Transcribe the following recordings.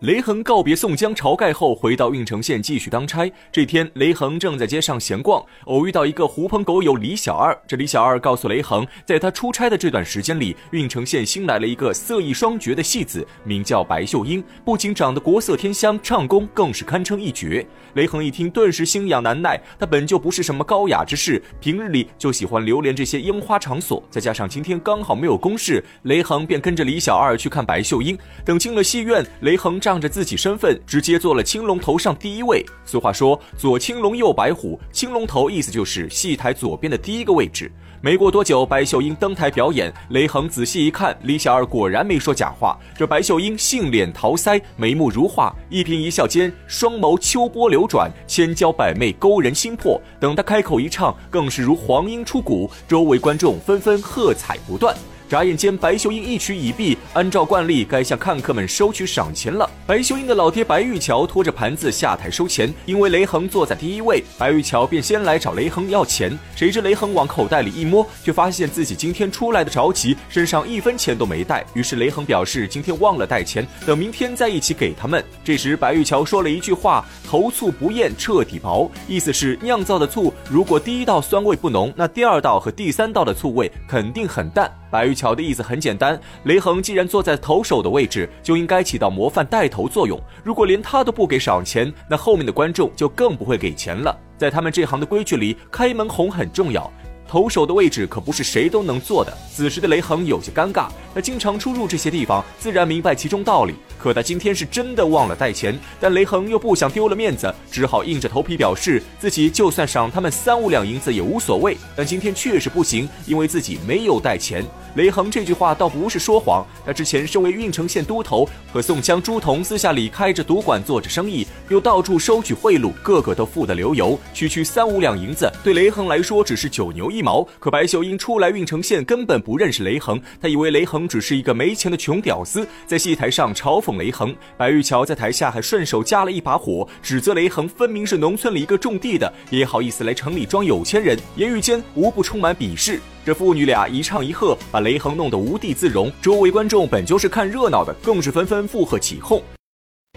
雷恒告别宋江晁盖后，回到郓城县继续当差。这天，雷恒正在街上闲逛，偶遇到一个狐朋狗友李小二。这李小二告诉雷恒，在他出差的这段时间里，郓城县新来了一个色艺双绝的戏子，名叫白秀英，不仅长得国色天香，唱功更是堪称一绝。雷恒一听，顿时心痒难耐。他本就不是什么高雅之士，平日里就喜欢流连这些烟花场所，再加上今天刚好没有公事，雷恒便跟着李小二去看白秀英。等进了戏院，雷恒站仗着自己身份，直接坐了青龙头上第一位。俗话说“左青龙，右白虎”，青龙头意思就是戏台左边的第一个位置。没过多久，白秀英登台表演，雷恒仔细一看，李小二果然没说假话。这白秀英杏脸桃腮，眉目如画，一颦一笑间，双眸秋波流转，千娇百媚，勾人心魄。等她开口一唱，更是如黄莺出谷，周围观众纷纷喝彩不断。眨眼间，白秀英一曲已毕，按照惯例该向看客们收取赏钱了。白秀英的老爹白玉桥拖着盘子下台收钱，因为雷恒坐在第一位，白玉桥便先来找雷恒要钱。谁知雷恒往口袋里一摸，却发现自己今天出来的着急，身上一分钱都没带。于是雷恒表示今天忘了带钱，等明天再一起给他们。这时白玉桥说了一句话：“头醋不厌彻底薄”，意思是酿造的醋如果第一道酸味不浓，那第二道和第三道的醋味肯定很淡。白玉桥的意思很简单，雷恒既然坐在投手的位置，就应该起到模范带头作用。如果连他都不给赏钱，那后面的观众就更不会给钱了。在他们这行的规矩里，开门红很重要，投手的位置可不是谁都能坐的。此时的雷恒有些尴尬，他经常出入这些地方，自然明白其中道理。可他今天是真的忘了带钱，但雷恒又不想丢了面子，只好硬着头皮表示自己就算赏他们三五两银子也无所谓。但今天确实不行，因为自己没有带钱。雷恒这句话倒不是说谎，他之前身为郓城县都头，和宋江、朱仝私下里开着赌馆做着生意，又到处收取贿赂，个个都富得流油，区区三五两银子对雷恒来说只是九牛一毛。可白秀英初来郓城县，根本不认识雷恒，她以为雷恒只是一个没钱的穷屌丝，在戏台上嘲讽。雷恒，白玉桥在台下还顺手加了一把火，指责雷恒分明是农村里一个种地的，也好意思来城里装有钱人，言语间无不充满鄙视。这父女俩一唱一和，把雷恒弄得无地自容。周围观众本就是看热闹的，更是纷纷附和起哄。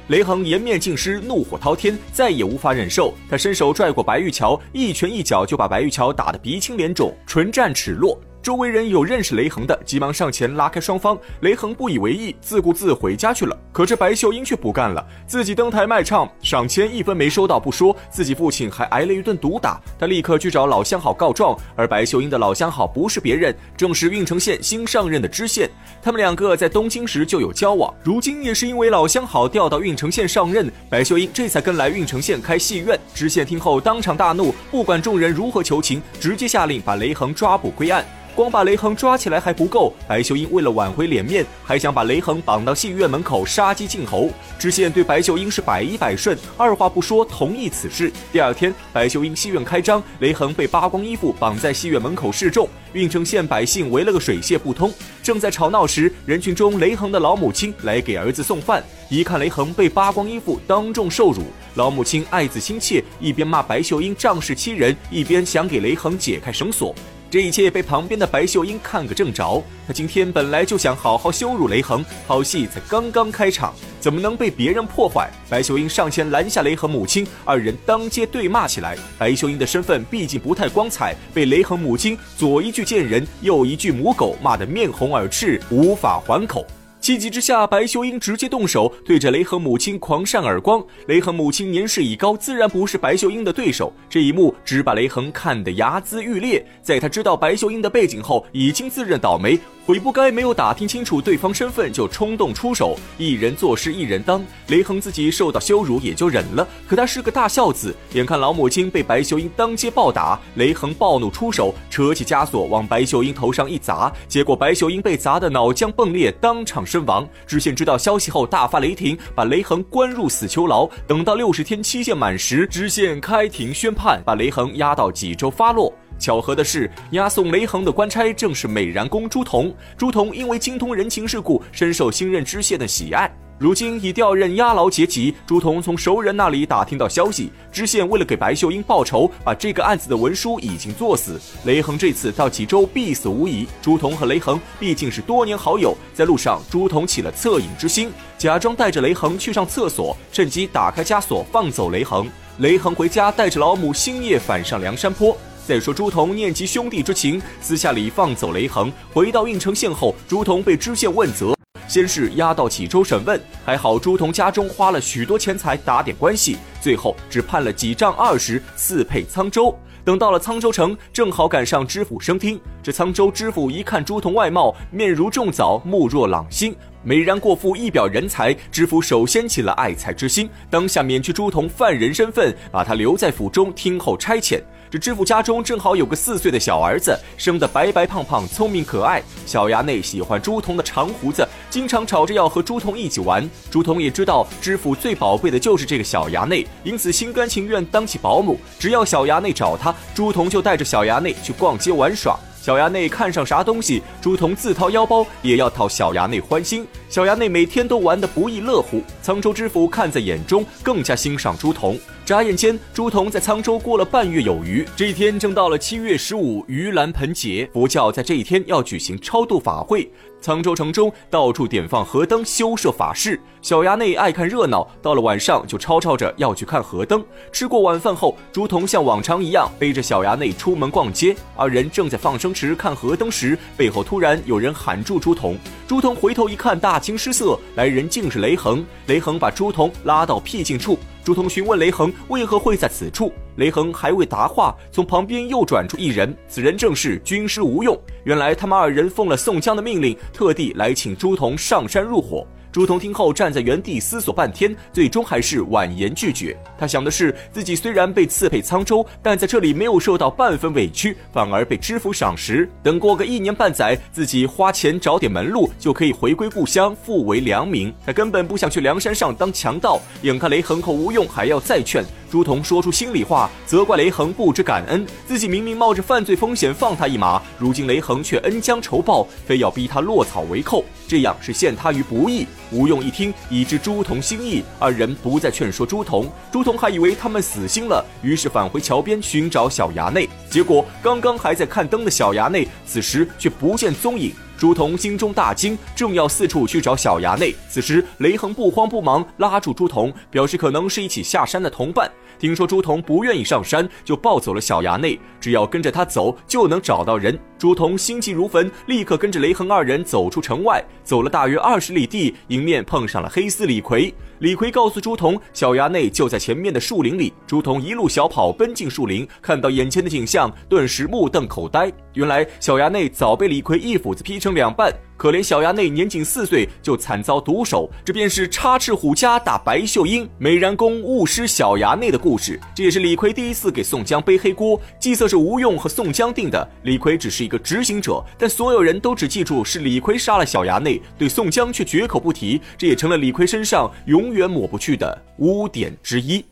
雷横颜面尽失，怒火滔天，再也无法忍受，他伸手拽过白玉桥，一拳一脚就把白玉桥打得鼻青脸肿，唇战齿落。周围人有认识雷恒的，急忙上前拉开双方。雷恒不以为意，自顾自回家去了。可这白秀英却不干了，自己登台卖唱，赏钱一分没收到不说，自己父亲还挨了一顿毒打。他立刻去找老相好告状，而白秀英的老相好不是别人，正是郓城县新上任的知县。他们两个在东京时就有交往，如今也是因为老相好调到郓城县上任，白秀英这才跟来郓城县开戏院。知县听后当场大怒，不管众人如何求情，直接下令把雷恒抓捕归案。光把雷横抓起来还不够，白秀英为了挽回脸面，还想把雷横绑到戏院门口杀鸡儆猴。知县对白秀英是百依百顺，二话不说同意此事。第二天，白秀英戏院开张，雷横被扒光衣服绑在戏院门口示众，郓城县百姓围了个水泄不通。正在吵闹时，人群中雷横的老母亲来给儿子送饭，一看雷横被扒光衣服，当众受辱，老母亲爱子心切，一边骂白秀英仗势欺人，一边想给雷横解开绳索。这一切被旁边的白秀英看个正着。她今天本来就想好好羞辱雷恒，好戏才刚刚开场，怎么能被别人破坏？白秀英上前拦下雷恒母亲，二人当街对骂起来。白秀英的身份毕竟不太光彩，被雷恒母亲左一句贱人，右一句母狗骂得面红耳赤，无法还口。气急之下，白秀英直接动手，对着雷恒母亲狂扇耳光。雷恒母亲年事已高，自然不是白秀英的对手。这一幕只把雷恒看得睚眦欲裂。在他知道白秀英的背景后，已经自认倒霉。悔不该没有打听清楚对方身份就冲动出手，一人做事一人当。雷横自己受到羞辱也就忍了，可他是个大孝子，眼看老母亲被白秀英当街暴打，雷横暴怒出手，扯起枷锁往白秀英头上一砸，结果白秀英被砸得脑浆迸裂，当场身亡。知县知道消息后大发雷霆，把雷横关入死囚牢。等到六十天期限满时，知县开庭宣判，把雷横押到济州发落。巧合的是，押送雷横的官差正是美髯公朱仝。朱仝因为精通人情世故，深受新任知县的喜爱。如今已调任押牢阶级，朱仝从熟人那里打听到消息，知县为了给白秀英报仇，把这个案子的文书已经作死。雷横这次到济州必死无疑。朱仝和雷横毕竟是多年好友，在路上，朱仝起了恻隐之心，假装带着雷横去上厕所，趁机打开枷锁放走雷横。雷横回家带着老母星夜返上梁山坡。再说朱仝念及兄弟之情，私下里放走雷横。回到郓城县后，朱仝被知县问责，先是押到济州审问。还好朱仝家中花了许多钱财打点关系，最后只判了几丈二十，赐配沧州。等到了沧州城，正好赶上知府升听。这沧州知府一看朱仝外貌，面如重枣，目若朗星，美然过富，一表人才。知府首先起了爱才之心，当下免去朱仝犯人身份，把他留在府中听候差遣。这知府家中正好有个四岁的小儿子，生得白白胖胖，聪明可爱。小衙内喜欢朱仝的长胡子，经常吵着要和朱仝一起玩。朱仝也知道知府最宝贝的就是这个小衙内，因此心甘情愿当起保姆。只要小衙内找他，朱仝就带着小衙内去逛街玩耍。小衙内看上啥东西，朱仝自掏腰包也要讨小衙内欢心。小衙内每天都玩得不亦乐乎。沧州知府看在眼中，更加欣赏朱仝。眨眼间，朱仝在沧州过了半月有余。这一天正到了七月十五，盂兰盆节，佛教在这一天要举行超度法会。沧州城中到处点放河灯，修设法事。小衙内爱看热闹，到了晚上就吵吵着要去看河灯。吃过晚饭后，朱仝像往常一样背着小衙内出门逛街。二人正在放生池看河灯时，背后突然有人喊住朱仝。朱仝回头一看，大惊失色，来人竟是雷横。雷横把朱仝拉到僻静处。朱仝询问雷横为何会在此处，雷横还未答话，从旁边又转出一人，此人正是军师吴用。原来他们二人奉了宋江的命令，特地来请朱仝上山入伙。朱仝听后站在原地思索半天，最终还是婉言拒绝。他想的是，自己虽然被赐配沧州，但在这里没有受到半分委屈，反而被知府赏识。等过个一年半载，自己花钱找点门路，就可以回归故乡，复为良民。他根本不想去梁山上当强盗。眼看雷横和吴用还要再劝。朱仝说出心里话，责怪雷横不知感恩。自己明明冒着犯罪风险放他一马，如今雷横却恩将仇报，非要逼他落草为寇，这样是陷他于不义。吴用一听，已知朱仝心意，二人不再劝说朱仝。朱仝还以为他们死心了，于是返回桥边寻找小衙内。结果刚刚还在看灯的小衙内，此时却不见踪影。朱仝心中大惊，正要四处去找小衙内，此时雷横不慌不忙拉住朱仝，表示可能是一起下山的同伴。听说朱仝不愿意上山，就抱走了小衙内，只要跟着他走就能找到人。朱仝心急如焚，立刻跟着雷横二人走出城外，走了大约二十里地，迎面碰上了黑丝李逵。李逵告诉朱仝，小衙内就在前面的树林里。朱仝一路小跑奔进树林，看到眼前的景象，顿时目瞪口呆。原来小衙内早被李逵一斧子劈成两半。可怜小衙内年仅四岁就惨遭毒手，这便是插翅虎家打白秀英，美髯公误失小衙内的故事。这也是李逵第一次给宋江背黑锅，计策是吴用和宋江定的。李逵只是一个执行者，但所有人都只记住是李逵杀了小衙内，对宋江却绝口不提，这也成了李逵身上永远抹不去的污点之一。